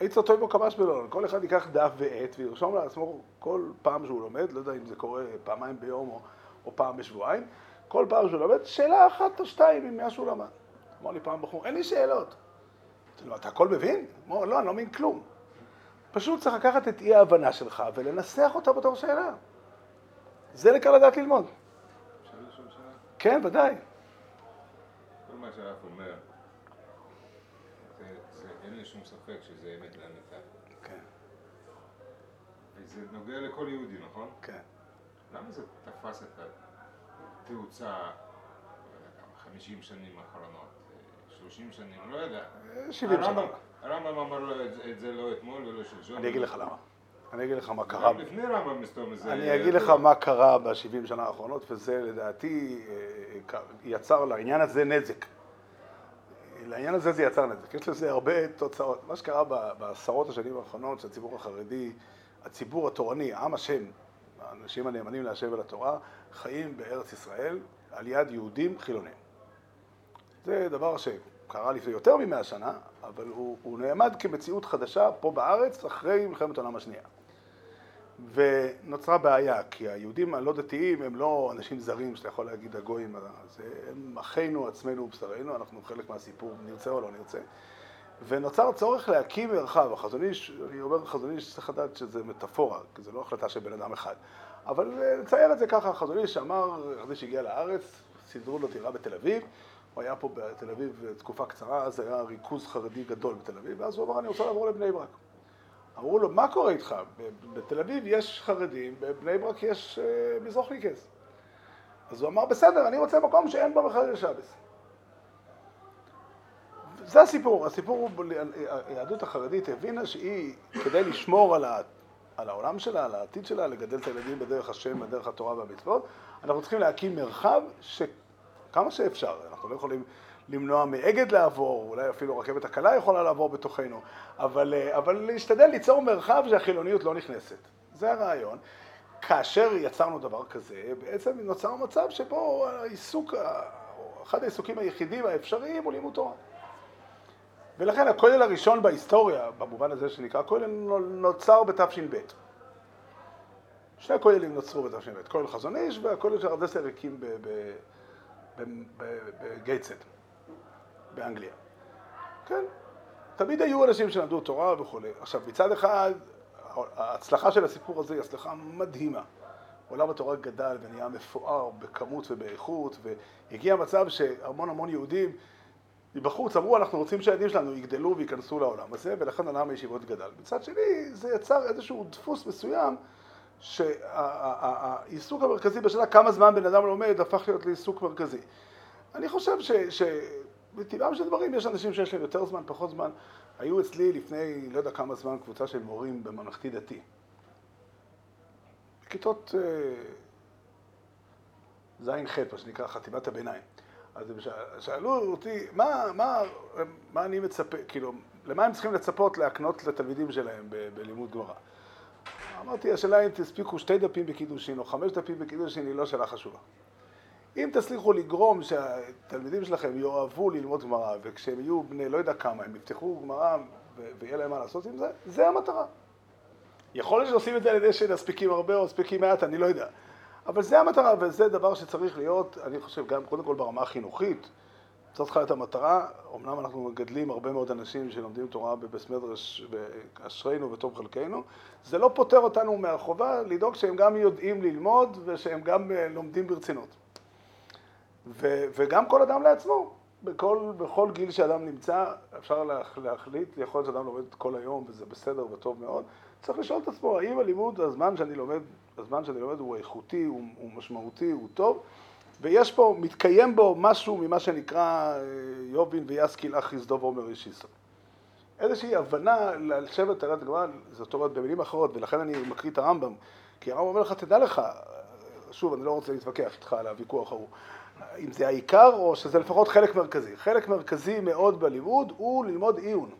היית טוב בו כבש בלון, כל אחד ייקח דף ועט וירשום לעצמו כל פעם שהוא לומד, לא יודע אם זה קורה פעמיים ביום או, או פעם בשבועיים, כל פעם שהוא לומד, שאלה אחת או שתיים עם מה שהוא למד. אמר לי פעם בחור, אין לי שאלות. אמרתי לו, אתה הכל מבין? אמר, לא, אני לא מבין כלום. פשוט צריך לקחת את אי ההבנה שלך ולנסח אותה בתור שאלה. זה נקרא לדעת ללמוד. כן, ודאי. כל מה שהרב אומר, אין לי שום ספק שזה אמת לאמיתה. כן, וזה נוגע לכל יהודי, נכון? כן. למה זה תפס את התאוצה, לא יודע כמה, 50 שנים האחרונות, אה, 30 שנים, לא יודע. 70 שנה. הרמב"ם- הרמב"ם אמר לו את, זה לא אתמול ולא שלשום. אני אגיד לך למה. אני אגיד לך מה קרה. גם לפני רמב"ם מסתום זה... אני אגיד לך מה קרה ב-70 שנה האחרונות, וזה לדעתי אה, יצר לעניין הזה נזק. לעניין הזה זה יצר נזק. יש לזה הרבה תוצאות. מה שקרה בעשרות השנים האחרונות, שהציבור החרדי, הציבור התורני, עם השם, האנשים הנאמנים להשם ולתורה, חיים בארץ ישראל על יד יהודים חילונים. זה דבר שקרה לפני יותר ממאה שנה, אבל הוא, הוא נעמד כמציאות חדשה פה בארץ אחרי מלחמת העולם השנייה. ונוצרה בעיה, כי היהודים הלא דתיים הם לא אנשים זרים שאתה יכול להגיד הגויים, זה הם אחינו, עצמנו ובשרנו, אנחנו חלק מהסיפור, נרצה או לא נרצה. ונוצר צורך להקים מרחב, החזון איש, אני אומר חזון איש, צריך לדעת שזה מטאפורה, כי זה לא החלטה של בן אדם אחד. אבל אה, נצייר את זה ככה, חזון איש אמר, אחרי שהגיע לארץ, סידרו לו דירה בתל אביב, הוא היה פה בתל אביב תקופה קצרה, אז היה ריכוז חרדי גדול בתל אביב, ואז הוא אמר, אני רוצה לעבור לבני ברק. אמרו לו, מה קורה איתך? בתל אביב יש חרדים, בבני ברק יש אה, מזרוחניקס. אז הוא אמר, בסדר, אני רוצה מקום שאין בו מחלל שבס. זה הסיפור, הסיפור הוא, היהדות החרדית הבינה שהיא, כדי לשמור על, ה, על העולם שלה, על העתיד שלה, לגדל את הילדים בדרך השם, בדרך התורה והמצוות, אנחנו צריכים להקים מרחב שכמה שאפשר, אנחנו לא יכולים למנוע מאגד לעבור, אולי אפילו רכבת הקלה יכולה לעבור בתוכנו, אבל, אבל להשתדל ליצור מרחב שהחילוניות לא נכנסת. זה הרעיון. כאשר יצרנו דבר כזה, בעצם נוצר מצב שבו העיסוק, אחד העיסוקים היחידים האפשריים הוא לימוד תורה. ולכן הכולל הראשון בהיסטוריה, במובן הזה שנקרא כולל, נוצר בתש"ב. שני כוללים נוצרו בתש"ב, כולל חזון איש והכולל של הרדסר הקים בגייטסד, באנגליה. כן, תמיד היו אנשים שלמדו תורה וכולי. עכשיו, מצד אחד, ההצלחה של הסיפור הזה היא הצלחה מדהימה. עולם התורה גדל ונהיה מפואר בכמות ובאיכות, והגיע מצב שהמון המון יהודים מבחוץ אמרו, אנחנו רוצים שהילדים שלנו יגדלו וייכנסו לעולם הזה, ולכן עולם הישיבות גדל. מצד שני, זה יצר איזשהו דפוס מסוים, שהעיסוק המרכזי בשאלה כמה זמן בן אדם לומד, הפך להיות לעיסוק מרכזי. אני חושב שבטבעם של דברים יש אנשים שיש להם יותר זמן, פחות זמן. היו אצלי לפני לא יודע כמה זמן קבוצה של מורים בממלכתי דתי. בכיתות ז'-ח', מה שנקרא חטיבת הביניים. אז הם שאלו אותי, מה, מה, מה אני מצפה, כאילו, למה הם צריכים לצפות להקנות לתלמידים שלהם ב- בלימוד גמרא? אמרתי, השאלה אם תספיקו שתי דפים בקידושין או חמש דפים בקידושין היא לא שאלה חשובה. אם תצליחו לגרום שהתלמידים שלכם יאהבו ללמוד גמרא, וכשהם יהיו בני לא יודע כמה, הם יפתחו גמרא ויהיה להם מה לעשות עם זה, זה המטרה. יכול להיות שעושים את זה על ידי שנספיקים הרבה או מספיקים מעט, אני לא יודע. אבל זה המטרה, וזה דבר שצריך להיות, אני חושב, גם קודם כל ברמה החינוכית, זאת צריכה להיות המטרה. אמנם אנחנו מגדלים הרבה מאוד אנשים שלומדים תורה בבס מדרש, ואשרינו וטוב חלקנו, זה לא פוטר אותנו מהחובה לדאוג שהם גם יודעים ללמוד ושהם גם לומדים ברצינות. ו- וגם כל אדם לעצמו. בכל, בכל גיל שאדם נמצא, אפשר להח- להחליט, יכול להיות שאדם לומד כל היום וזה בסדר וטוב מאוד. צריך לשאול את עצמו, האם הלימוד, הזמן שאני לומד, הזמן שאני לומד הוא איכותי, הוא, הוא משמעותי, הוא טוב, ויש פה, מתקיים בו משהו ממה שנקרא אה, יובין ויסקיל אח יסדוב עומר איש ישראל. איזושהי הבנה לשבת תרת הגמרא, זאת אומרת במילים אחרות, ולכן אני מקריא את הרמב"ם, כי הרמב"ם אומר לך, תדע לך, שוב, אני לא רוצה להתווכח איתך על הוויכוח ההוא, אם זה העיקר או שזה לפחות חלק מרכזי. חלק מרכזי מאוד בלימוד הוא ללמוד עיון.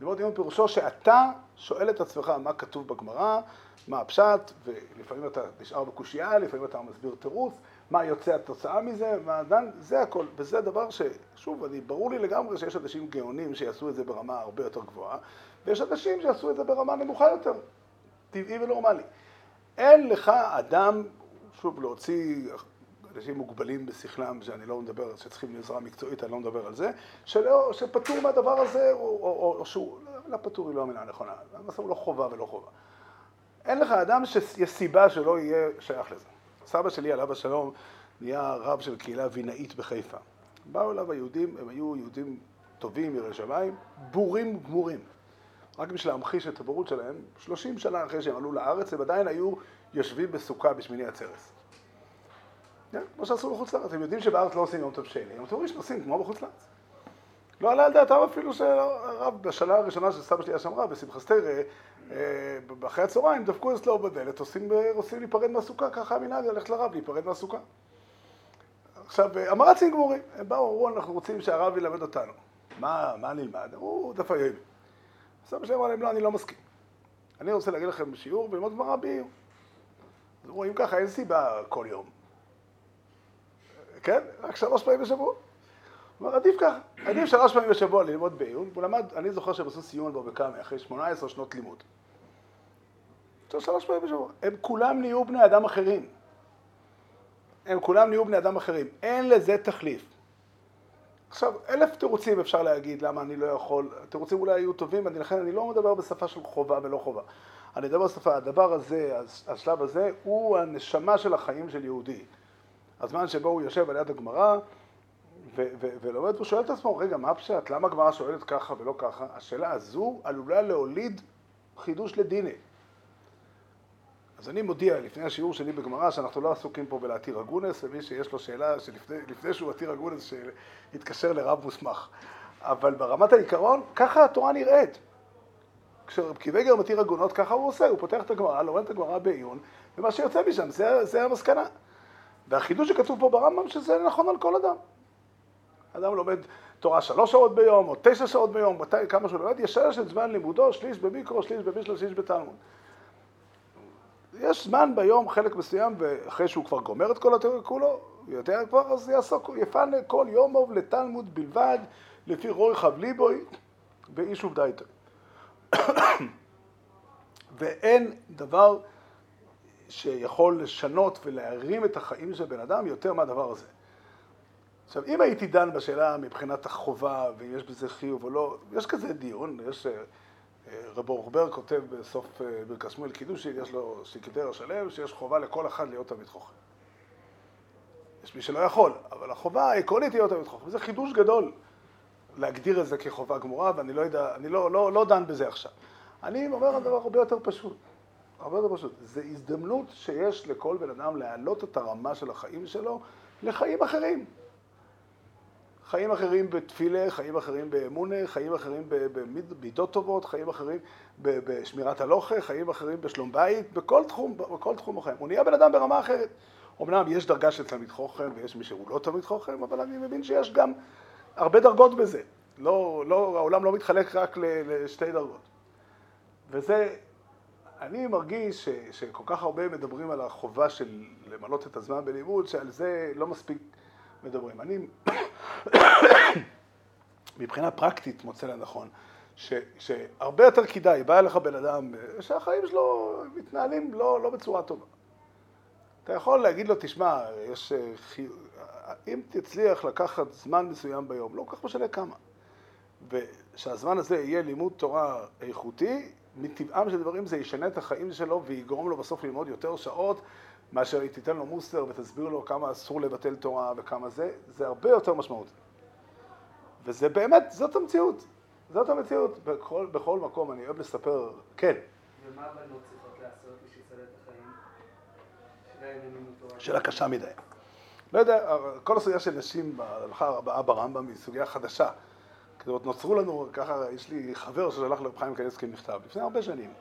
ללמוד עיון פירושו שאתה שואל את עצמך מה כתוב בגמרא, מה הפשט, ולפעמים אתה נשאר בקושייה, לפעמים אתה מסביר תירוץ, מה יוצא התוצאה מזה, מה דן, זה הכל. וזה דבר ששוב, אני, ברור לי לגמרי שיש אנשים גאונים שיעשו את זה ברמה הרבה יותר גבוהה, ויש אנשים שיעשו את זה ברמה נמוכה יותר, טבעי ונורמלי. אין לך אדם, שוב, להוציא אנשים מוגבלים בשכלם, שאני לא מדבר, שצריכים עזרה מקצועית, אני לא מדבר על זה, שלא, שפטור מהדבר הזה, או, או, או, או שהוא, לא פטור היא לא המילה הנכונה, למעשה הוא לא חובה ולא חובה. אין לך אדם שיש סיבה שלא יהיה שייך לזה. סבא שלי, עליו השלום, נהיה רב של קהילה וינאית בחיפה. באו אליו היהודים, הם היו יהודים טובים, יראי שמיים, בורים גמורים. רק בשביל להמחיש את הבורות שלהם, 30 שנה אחרי שהם עלו לארץ, הם עדיין היו יושבים בסוכה בשמיני עצרת. כן, כמו שעשו בחוץ לארץ, הם יודעים שבארץ לא עושים יום טוב שני, יום טוב ראשון עושים כמו בחוץ לארץ. לא עלה על דעתם אפילו שהרב, בשנה הראשונה שסבא שלי היה שם רב, בשמחה סטיירה, אחרי הצהריים דפקו אצלו בדלת, עושים, עושים להיפרד מהסוכה, ככה המנהג ללכת לרב להיפרד מהסוכה. עכשיו, המרצים גמורים, הם באו, אמרו, אנחנו רוצים שהרב ילמד אותנו. מה, מה נלמד? אמרו, דף היומי. סבא שלי אמר להם, לא, אני לא מסכים. אני רוצה להגיד לכם שיעור וללמוד גמרא. אז אמרו, אם ככה, אין סיבה כל יום. כן? רק שלוש פעמים בשבוע. הוא אומר, עדיף ככה, עדיף שלוש פעמים בשבוע ללמוד בעיון. הוא למד, אני זוכר שהם עשו סיון בו בקאמי, אחרי 18 שנות לימוד. שלוש פעמים בשבוע. הם כולם נהיו בני אדם אחרים. הם כולם נהיו בני אדם אחרים. אין לזה תחליף. עכשיו, אלף תירוצים אפשר להגיד למה אני לא יכול, התירוצים אולי היו טובים, אני, לכן אני לא מדבר בשפה של חובה ולא חובה. אני מדבר בשפה, הדבר הזה, השלב הזה, הוא הנשמה של החיים של יהודי. הזמן שבו הוא יושב על יד הגמרא ו- ו- ולומד, והוא שואל את עצמו, רגע, מה הפשט? למה הגמרא שואלת ככה ולא ככה? השאלה הזו עלולה להוליד חידוש לדיני. אז אני מודיע לפני השיעור שלי בגמרא שאנחנו לא עסוקים פה בלהתיר אגונס, ומי שיש לו שאלה שלפני שהוא עתיר אגונס שיתקשר לרב מוסמך. אבל ברמת העיקרון, ככה התורה נראית. כשרב קיוויגר מתיר עגונות, ככה הוא עושה, הוא פותח את הגמרא, לומד את הגמרא בעיון, ומה שיוצא משם, זה, זה המסקנה. והחידוש שכתוב פה ברמב"ם, שזה נכון על כל אדם. אדם לומד תורה שלוש שעות ביום, או תשע שעות ביום, מתי, כמה שהוא לומד, ישלש את זמן לימודו, שליש במיקרו, שליש בבישלה, שליש בתלמוד. יש זמן ביום, חלק מסוים, ואחרי שהוא כבר גומר את כל התיאוריה כולו, יודע כבר, אז יעסוק, יפנה כל יומוב לתלמוד בלבד, לפי רוי חב ליבוי, באיש ובדייתו. ואין דבר שיכול לשנות ולהרים את החיים של בן אדם יותר מהדבר הזה. עכשיו, אם הייתי דן בשאלה מבחינת החובה, ואם יש בזה חיוב או לא, יש כזה דיון, יש... רב אורבר כותב בסוף ברכת שמואל קידושי, יש לו סיקטר שלם, שיש חובה לכל אחד להיות תלמיד חוכם. יש מי שלא יכול, אבל החובה העקרונית להיות תלמיד חוכם. זה חידוש גדול להגדיר את זה כחובה גמורה, ואני לא יודע, אני לא, לא, לא דן בזה עכשיו. אני אומר על דבר הרבה יותר פשוט. הרבה יותר פשוט. זו הזדמנות שיש לכל בן אדם להעלות את הרמה של החיים שלו לחיים אחרים. חיים אחרים בתפילה, חיים אחרים באמונה, חיים אחרים במידות טובות, חיים אחרים בשמירת הלוכה, חיים אחרים בשלום בית, בכל תחום, בכל תחום החיים. הוא נהיה בן אדם ברמה אחרת. אמנם יש דרגה של תלמיד חוכם ויש מי שהוא לא תלמיד חוכם, אבל אני מבין שיש גם הרבה דרגות בזה. לא, לא, העולם לא מתחלק רק לשתי דרגות. וזה, אני מרגיש ש, שכל כך הרבה מדברים על החובה של למלות את הזמן בלימוד, שעל זה לא מספיק מדברים. אני מבחינה פרקטית מוצא לנכון, ש, שהרבה יותר כדאי, בא אליך בן אדם שהחיים שלו מתנהלים לא, לא בצורה טובה. אתה יכול להגיד לו, תשמע, יש, אם תצליח לקחת זמן מסוים ביום, לא כל כך משנה כמה, ושהזמן הזה יהיה לימוד תורה איכותי, מטבעם של דברים זה ישנה את החיים שלו ויגרום לו בסוף ללמוד יותר שעות מאשר היא תיתן לו מוסר ותסביר לו כמה אסור לבטל תורה וכמה זה, זה הרבה יותר משמעותי. וזה באמת, זאת המציאות. זאת המציאות. בכל, בכל מקום אני אוהב לספר, כן. ומה בנות צריכות לעשות בשביל לסדר את החיים? שלהם תורה. שאלה קשה מדי. לא יודע, כל הסוגיה של נשים בהלכה הבאה ברמב"ם היא סוגיה חדשה. זאת נוצרו לנו, ככה, יש לי חבר ששלח לרב חיים קניסקי מכתב לפני הרבה שנים.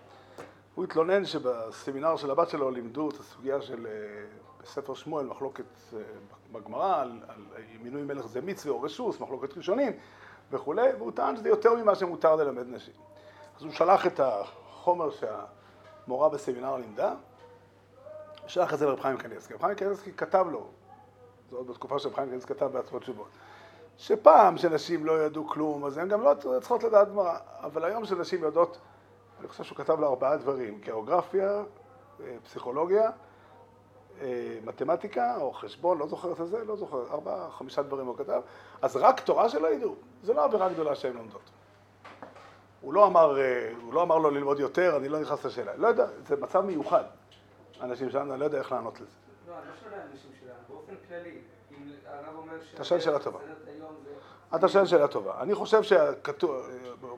הוא התלונן שבסמינר של הבת שלו לימדו את הסוגיה של, אה, בספר שמואל, מחלוקת אה, בגמרא, על, על מינוי מלך זה מצווה או רשוס, מחלוקת ראשונים וכולי, והוא טען שזה יותר ממה שמותר ללמד נשים. אז הוא שלח את החומר שהמורה בסמינר לימדה, שלח את זה לרב חיים קניסקי. רב חיים קניסקי כתב לו, זה עוד בתקופה שרב חיים קניסקי כתב בעצמו תשובות, שפעם שנשים לא ידעו כלום, אז הן גם לא צריכות לדעת גמרא, אבל היום שנשים יודעות, אני חושב שהוא כתב לה ארבעה דברים, גיאוגרפיה, אה, פסיכולוגיה, אה, מתמטיקה או חשבון, לא זוכר את זה, לא זוכר, ארבעה, חמישה דברים הוא כתב, אז רק תורה שלא ידעו, זה לא עבירה גדולה שהן לומדות. הוא לא אמר, אה, הוא לא אמר לו ללמוד יותר, אני לא נכנס לשאלה, לא יודע, זה מצב מיוחד. אנשים שלנו, אני לא יודע איך לענות לזה. לא, אני לא שואל אנשים שלנו, באופן כללי, ש... אתה שואל שאלה טובה. אתה שואל שאלה טובה. אני חושב שכתוב,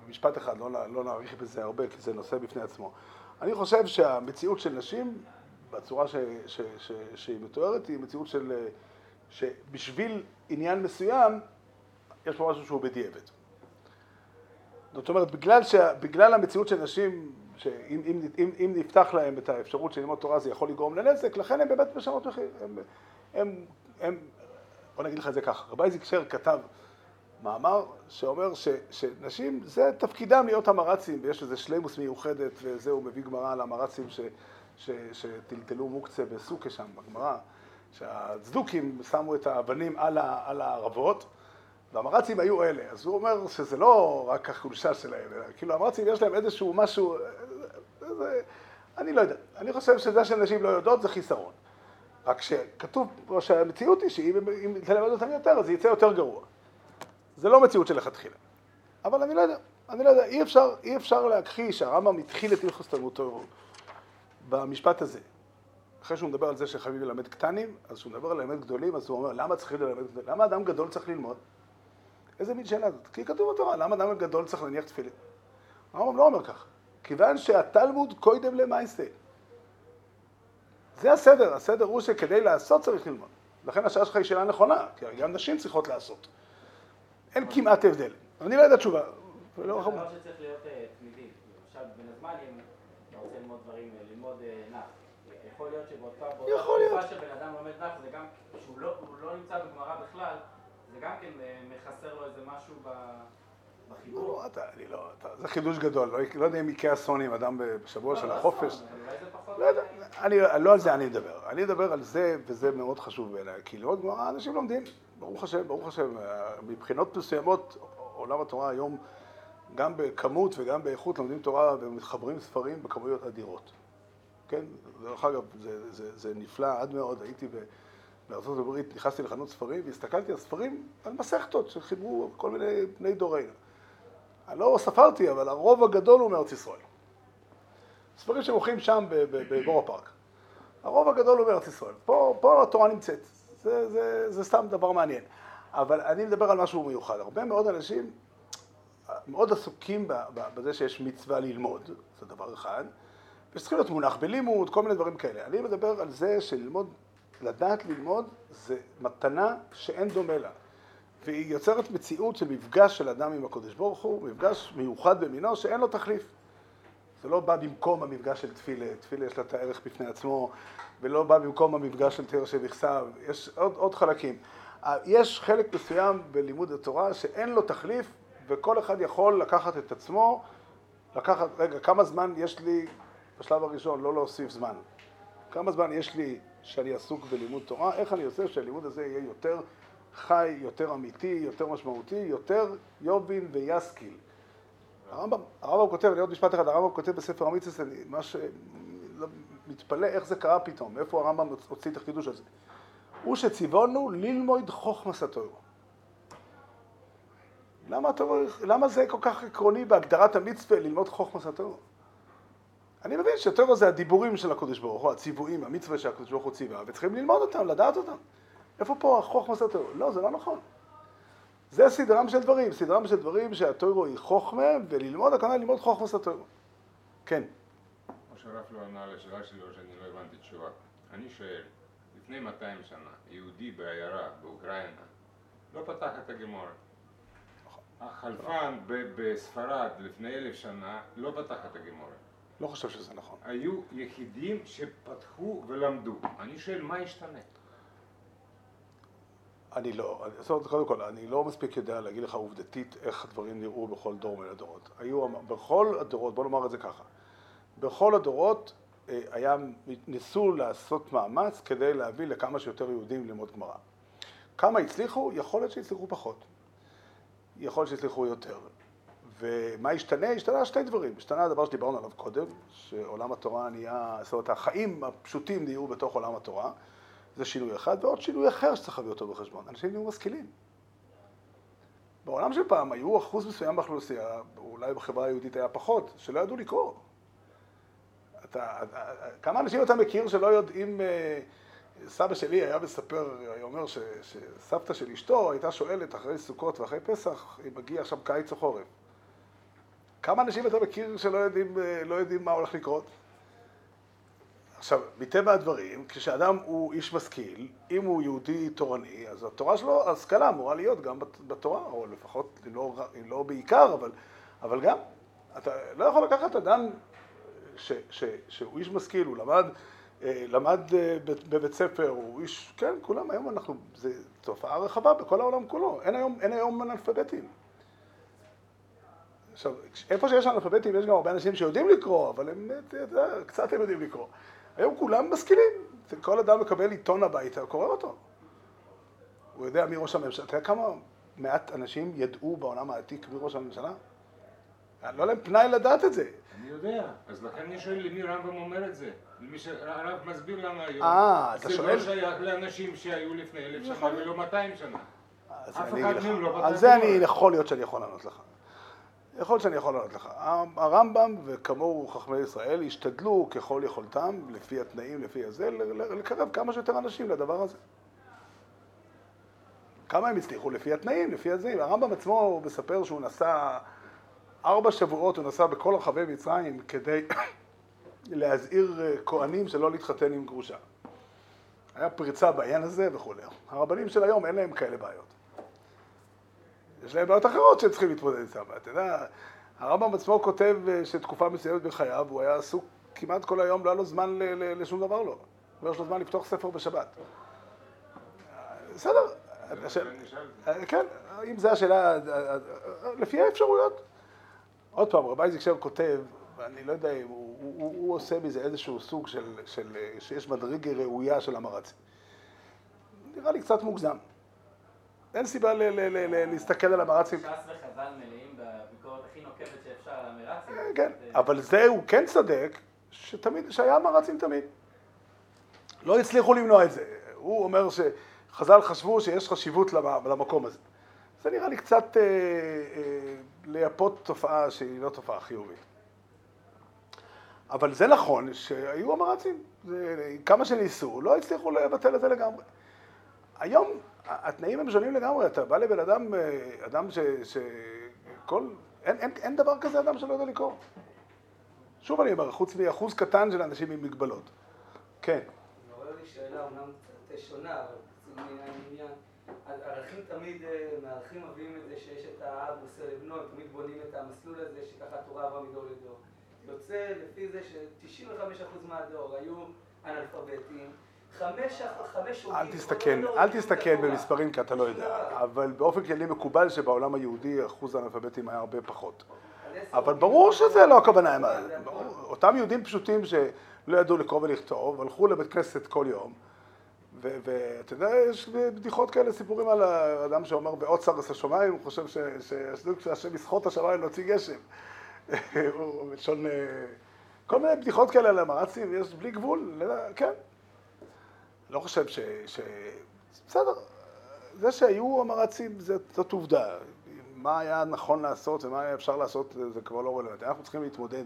משפט אחד, לא, לא נאריך בזה הרבה, כי זה נושא בפני עצמו. אני חושב שהמציאות של נשים, בצורה ש, ש, ש, שהיא מתוארת, היא מציאות של... שבשביל עניין מסוים, יש פה משהו שהוא בדיעבד. זאת אומרת, בגלל, שה, בגלל המציאות של נשים, שאם אם, אם, אם נפתח להם את האפשרות של ללמוד תורה זה יכול לגרום לנזק, לכן הם באמת משנות מחיר. הם, הם, הם, בוא נגיד לך את זה ככה, רבי אייזיק שר כתב מאמר שאומר ש, שנשים זה תפקידם להיות המרצים ויש איזה שלימוס מיוחדת וזה הוא מביא גמרא על המרצים שטלטלו מוקצה בסוכה שם בגמרא שהצדוקים שמו את האבנים על, ה, על הערבות והמרצים היו אלה, אז הוא אומר שזה לא רק החולשה שלהם, אלא כאילו המרצים יש להם איזשהו משהו, זה, אני לא יודע, אני חושב שזה שנשים לא יודעות זה חיסרון. רק שכתוב פה שהמציאות היא שאם אם תלמד אותם יותר אז זה יצא יותר גרוע. זה לא מציאות שלכתחילה. אבל אני לא יודע, אני לא יודע, אי אפשר, אי אפשר להכחיש שהרמב"ם התחיל את הלכות תלמודו במשפט הזה. אחרי שהוא מדבר על זה שחייבים ללמד קטנים, אז כשהוא מדבר על ללמד גדולים, אז הוא אומר, למה צריכים ללמד גדולים? למה אדם גדול צריך ללמוד? איזה מין שאלה זאת? כי כתוב בתורה, למה אדם גדול צריך להניח תפילין? הרמב"ם לא אומר כך. כיוון שהתלמוד קוידם למעשה. זה הסדר, הסדר הוא שכדי לעשות צריך ללמוד. לכן השאלה שלך היא שאלה נכונה, כי גם נשים צריכות לעשות. אין כמעט הבדל. אני לא יודע תשובה. ולא זה. דבר שצריך להיות אה, תמידי. עכשיו, בין הזמנים, אתה רוצה ללמוד דברים, אה, ללמוד אה, נח. יכול להיות שבאותה. תקופה שבן אדם לומד נח, זה גם, שהוא לא, לא נמצא בגמרא בכלל, זה גם כן מחסר לו איזה משהו ב- בחיבור. לא, אני לא, זה חידוש גדול, לא, לא יודע אם יקרה אסון עם אדם בשבוע של החופש. לא יודע, אני, לא על זה אני מדבר. אני מדבר על זה, וזה מאוד חשוב בעיניי. כי ללמוד גמרא אנשים לומדים, ברוך השם, ברוך השם. מבחינות מסוימות, עולם התורה היום, גם בכמות וגם באיכות, לומדים תורה ומתחברים ספרים בכמויות אדירות. כן? דרך אגב, זה, זה, זה נפלא עד מאוד. הייתי ב- בארצות הברית, נכנסתי לחנות ספרים והסתכלתי על ספרים, על מסכתות שחיברו כל מיני בני דורנו. אני לא ספרתי, אבל הרוב הגדול הוא מארץ ישראל. ספרים שמוכרים שם בבור הפארק. הרוב הגדול הוא בארץ ישראל. פה, פה התורה נמצאת. זה, זה, זה סתם דבר מעניין. אבל אני מדבר על משהו מיוחד. הרבה מאוד אנשים מאוד עסוקים בזה שיש מצווה ללמוד, זה דבר אחד, ושצריכים להיות מונח בלימוד, כל מיני דברים כאלה. אני מדבר על זה שללמוד, לדעת ללמוד, זה מתנה שאין דומה לה. והיא יוצרת מציאות של מפגש של אדם עם הקדוש ברוך הוא, מפגש מיוחד במינו שאין לו תחליף. זה לא בא במקום המפגש של תפילה, תפילה יש לה את הערך בפני עצמו, ולא בא במקום המפגש של תיר שבכסב, יש עוד, עוד חלקים. יש חלק מסוים בלימוד התורה שאין לו תחליף, וכל אחד יכול לקחת את עצמו, לקחת, רגע, כמה זמן יש לי, בשלב הראשון, לא להוסיף זמן. כמה זמן יש לי שאני עסוק בלימוד תורה, איך אני עושה שהלימוד הזה יהיה יותר חי, יותר אמיתי, יותר משמעותי, יותר יובין ויסקיל. הרמב"ם, הרמב"ם כותב, אני עוד משפט אחד, הרמב"ם כותב בספר המיצוס, אני ממש לא- מתפלא איך זה קרה פתאום, מאיפה הרמב"ם הוציא את החידוש הזה. הוא שציוונו ללמוד חוכמס התורה. למה, למה זה כל כך עקרוני בהגדרת המצווה ללמוד חוכמס התורה? אני מבין שתורה זה הדיבורים של הקדוש ברוך הוא, הציוויים, המצווה שהקדוש ברוך הוא ציווה, וצריכים ללמוד אותם, לדעת אותם. איפה פה החוכמס התורה? לא, זה לא נכון. זה סדרם של דברים, סדרם של דברים שהטוירו היא חוכמה, וללמוד הכוונה ללמוד חוכמוס הטוירו. כן. כמו שהרב לא ענה על השאלה שלו שאני לא הבנתי תשובה. אני שואל, לפני 200 שנה, יהודי בעיירה באוקראינה לא פתח את הגמורה. החלפן בספרד לפני אלף שנה לא פתח את הגמורה. לא חושב שזה נכון. היו יחידים שפתחו ולמדו. אני שואל, מה השתנה? אני לא, זאת אומרת, קודם כל, אני לא מספיק יודע להגיד לך עובדתית איך הדברים נראו בכל דור מן הדורות. היו, בכל הדורות, בוא נאמר את זה ככה, בכל הדורות אה, היה, ניסו לעשות מאמץ כדי להביא לכמה שיותר יהודים ללמוד גמרא. כמה הצליחו? יכול להיות שהצליחו פחות. יכול להיות שהצליחו יותר. ומה השתנה? השתנה שני דברים. השתנה הדבר שדיברנו עליו קודם, שעולם התורה נהיה, זאת אומרת, החיים הפשוטים נהיו בתוך עולם התורה. זה שינוי אחד, ועוד שינוי אחר שצריך להביא אותו בחשבון. אנשים נהיו משכילים. בעולם של פעם היו אחוז מסוים באוכלוסייה, אולי בחברה היהודית היה פחות, שלא ידעו לקרוא. אתה, כמה אנשים אתה מכיר שלא יודעים, אה, סבא שלי היה מספר, היה אומר ש, שסבתא של אשתו הייתה שואלת אחרי סוכות ואחרי פסח, אם מגיע עכשיו קיץ או חורף. כמה אנשים אתה מכיר שלא יודעים, אה, לא יודעים מה הולך לקרות? עכשיו, מטבע הדברים, כשאדם הוא איש משכיל, אם הוא יהודי תורני, אז התורה שלו, ההשכלה אמורה להיות גם בת- בתורה, או לפחות, אם לא, אם לא בעיקר, אבל, אבל גם. אתה לא יכול לקחת אדם ש, ש, שהוא איש משכיל, הוא למד, אה, למד אה, בבית ספר, הוא איש, כן, כולם היום אנחנו, זו תופעה רחבה בכל העולם כולו, אין היום, אין היום אנאלפביתים. עכשיו, איפה שיש אנאלפביתים יש גם הרבה אנשים שיודעים לקרוא, אבל הם, אתה יודע, קצת הם יודעים לקרוא. היום כולם משכילים, כל אדם מקבל עיתון הביתה, קורא אותו. הוא יודע מי ראש הממשלה, אתה יודע כמה מעט אנשים ידעו בעולם העתיק מי ראש הממשלה? לא היה להם פנאי לדעת את זה. אני יודע, אז לכן אני שואל למי רמב"ם אומר את זה. למי שהרב מסביר לנו היום. אה, אתה זה שואל? לא שייך לאנשים שהיו לפני אלף שנה יכול ולא 200 שנה. אז אף אני אחד מהם לא על פתח זה. אני, יכול להיות שאני יכול לענות לך. יכול להיות שאני יכול לענות לך. הרמב"ם וכמוהו חכמי ישראל השתדלו ככל יכולתם, לפי התנאים, לפי הזה, לקרב כמה שיותר אנשים לדבר הזה. כמה הם הצליחו? לפי התנאים, לפי הזה. הרמב"ם עצמו מספר שהוא נסע, ארבע שבועות הוא נסע בכל רחבי מצרים כדי להזהיר אה, כהנים שלא להתחתן עם גרושה. היה פריצה בעניין הזה וכולי. הרבנים של היום אין להם כאלה בעיות. יש להם בעיות אחרות שהם צריכים להתמודד איתן. אתה יודע, הרמב"ם עצמו כותב אה, שתקופה מסוימת בחייו הוא היה עסוק כמעט כל היום, לא היה לו זמן לשום דבר לא. לא יש לו זמן לפתוח ספר בשבת. בסדר. אה, כן, אם זו השאלה, אה, לפי האפשרויות. עוד פעם, רבי אייזיק שם כותב, ואני לא יודע אם הוא, הוא, הוא, הוא עושה מזה איזשהו סוג של, של, שיש מדרגה ראויה של המרצים. נראה לי קצת מוגזם. אין סיבה להסתכל על המרצים. ש"ס וחז"ל מלאים בביקורת הכי נוקבת שאפשר על המרצים. כן, זה- אבל זה הוא כן צודק, שהיה מרצים תמיד. לא הצליחו למנוע את זה. הוא אומר שחז"ל חשבו שיש חשיבות למ- למקום הזה. זה נראה לי קצת אה, אה, לייפות תופעה שהיא לא תופעה חיובית. אבל זה נכון שהיו המרצים. זה, כמה שניסו, לא הצליחו לבטל את זה לגמרי. היום התנאים הם שונים לגמרי, אתה בא לבן אדם, אה, אדם ש... ש כל, אין, אין, אין דבר כזה אדם שלא יודע לקרוא. שוב אני אומר, חוץ מאחוז קטן של אנשים עם מגבלות. כן. מעורר לי שאלה אומנם קצת שונה, אבל מעניין ערכים תמיד, אה, מערכים מביאים את זה שיש את האב מוסר לבנו, תמיד בונים את המסלול הזה שככה התורה עברה מדור לדור. יוצא לפי זה ש-95% מהדור היו אנאלפביתים, אל כל הדור אל התורה. במספרים כי אתה לא יודע. אבל באופן כללי מקובל שבעולם היהודי אחוז האנאלפביתים היה הרבה פחות. אבל ברור שזה לא הכוונה, אותם יהודים פשוטים שלא ידעו לקרוא ולכתוב, הלכו לבית כנסת כל יום, ואתה יודע, יש בדיחות כאלה, סיפורים על האדם שאומר באוצר עשה שמיים, הוא חושב שהשם יסחוט השמיים להוציא גשם. הוא בלשון... אה, כל מיני בדיחות כאלה על המרצים, יש בלי גבול, לא- כן. לא חושב ש... ש... בסדר, זה שהיו המרצים זאת עובדה. מה היה נכון לעשות ומה היה אפשר לעשות זה כבר לא רלוונטי. אנחנו צריכים להתמודד,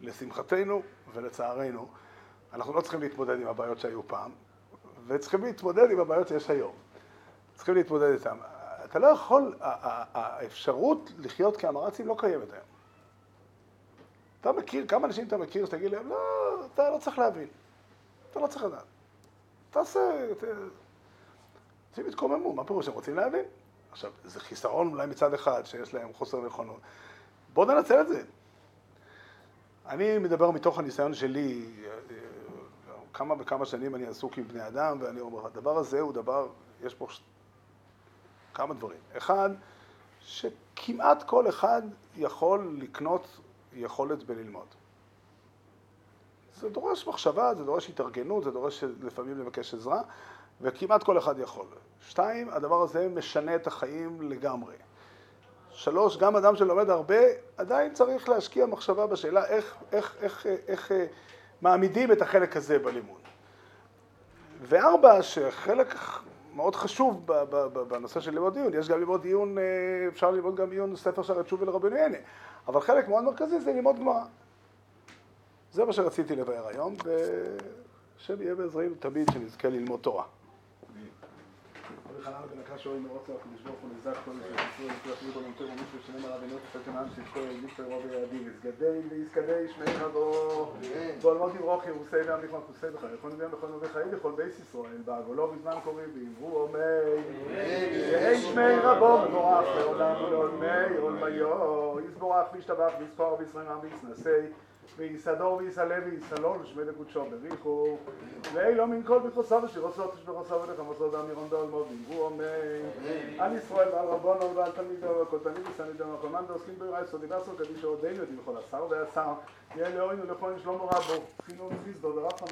לשמחתנו ולצערנו, אנחנו לא צריכים להתמודד עם הבעיות שהיו פעם, וצריכים להתמודד עם הבעיות שיש היום. צריכים להתמודד איתן. אתה לא יכול, האפשרות לחיות כאמרצים לא קיימת היום. אתה מכיר, כמה אנשים אתה מכיר שתגיד להם, לא, אתה לא צריך להבין. אתה לא צריך לדעת. תעשה. אנשים יתקוממו, מה פירוש שהם רוצים להבין? עכשיו, זה חיסרון אולי מצד אחד, שיש להם חוסר נכונות. בואו ננצל את זה. אני מדבר מתוך הניסיון שלי, כמה וכמה שנים אני עסוק עם בני אדם, ואני אומר, הדבר הזה הוא דבר, יש פה ש... כמה דברים. אחד, שכמעט כל אחד יכול לקנות יכולת בללמוד. זה דורש מחשבה, זה דורש התארגנות, זה דורש לפעמים לבקש עזרה, וכמעט כל אחד יכול. שתיים, הדבר הזה משנה את החיים לגמרי. שלוש, גם אדם שלומד הרבה, עדיין צריך להשקיע מחשבה בשאלה איך, איך, איך, איך, איך מעמידים את החלק הזה בלימוד. וארבע, שחלק מאוד חשוב בנושא של לימוד עיון, יש גם לימוד עיון, אה, אפשר ללמוד גם עיון ספר שערי תשובה לרבנו יענה, אבל חלק מאוד מרכזי זה ללמוד גמרא. זה מה שרציתי לבאר היום, ושם יהיה בעזרנו תמיד שנזכה ללמוד תורה. חנן בן הקש אוהב מאוד צלח הקדוש ברוך הוא נזק כל זה שישראל יקרא אפילו כל יומתו ומישהו ושנם הרבינו תפקם עם שיזכו ידיף ורוב היעדים יסגדי ויסגדי שמי בוא אלמוד יברוך ירוסי ועם נכמן חוסי בך יכול נביאים בכל נבי חיים בכל בייס ישראל בעגולו בזמן קוראים ואמרו עומי יהי שמי רבו מבורך לעולם ולעולמי עולמיו יסבורך וישתבח ויספור וישרם עם ויסנסי ויסדור ויסעלה ויסלול ושמי לקודשו בריחו. ואילו מן כל בכוסו ושירוסו תשבחוסו ולחמוסו ואמירון בעולמו ואמרו עומי על ישראל ועל רבונו ועל תלמידו וכל תלמיד וסנידו וכל מן דעוסקים ביראה סודי ועשו קדישו עודנו יודעים בכל השר והשר. יהיה לאוהינו לכהן שלמה רבו חינוך חיסדו ורחם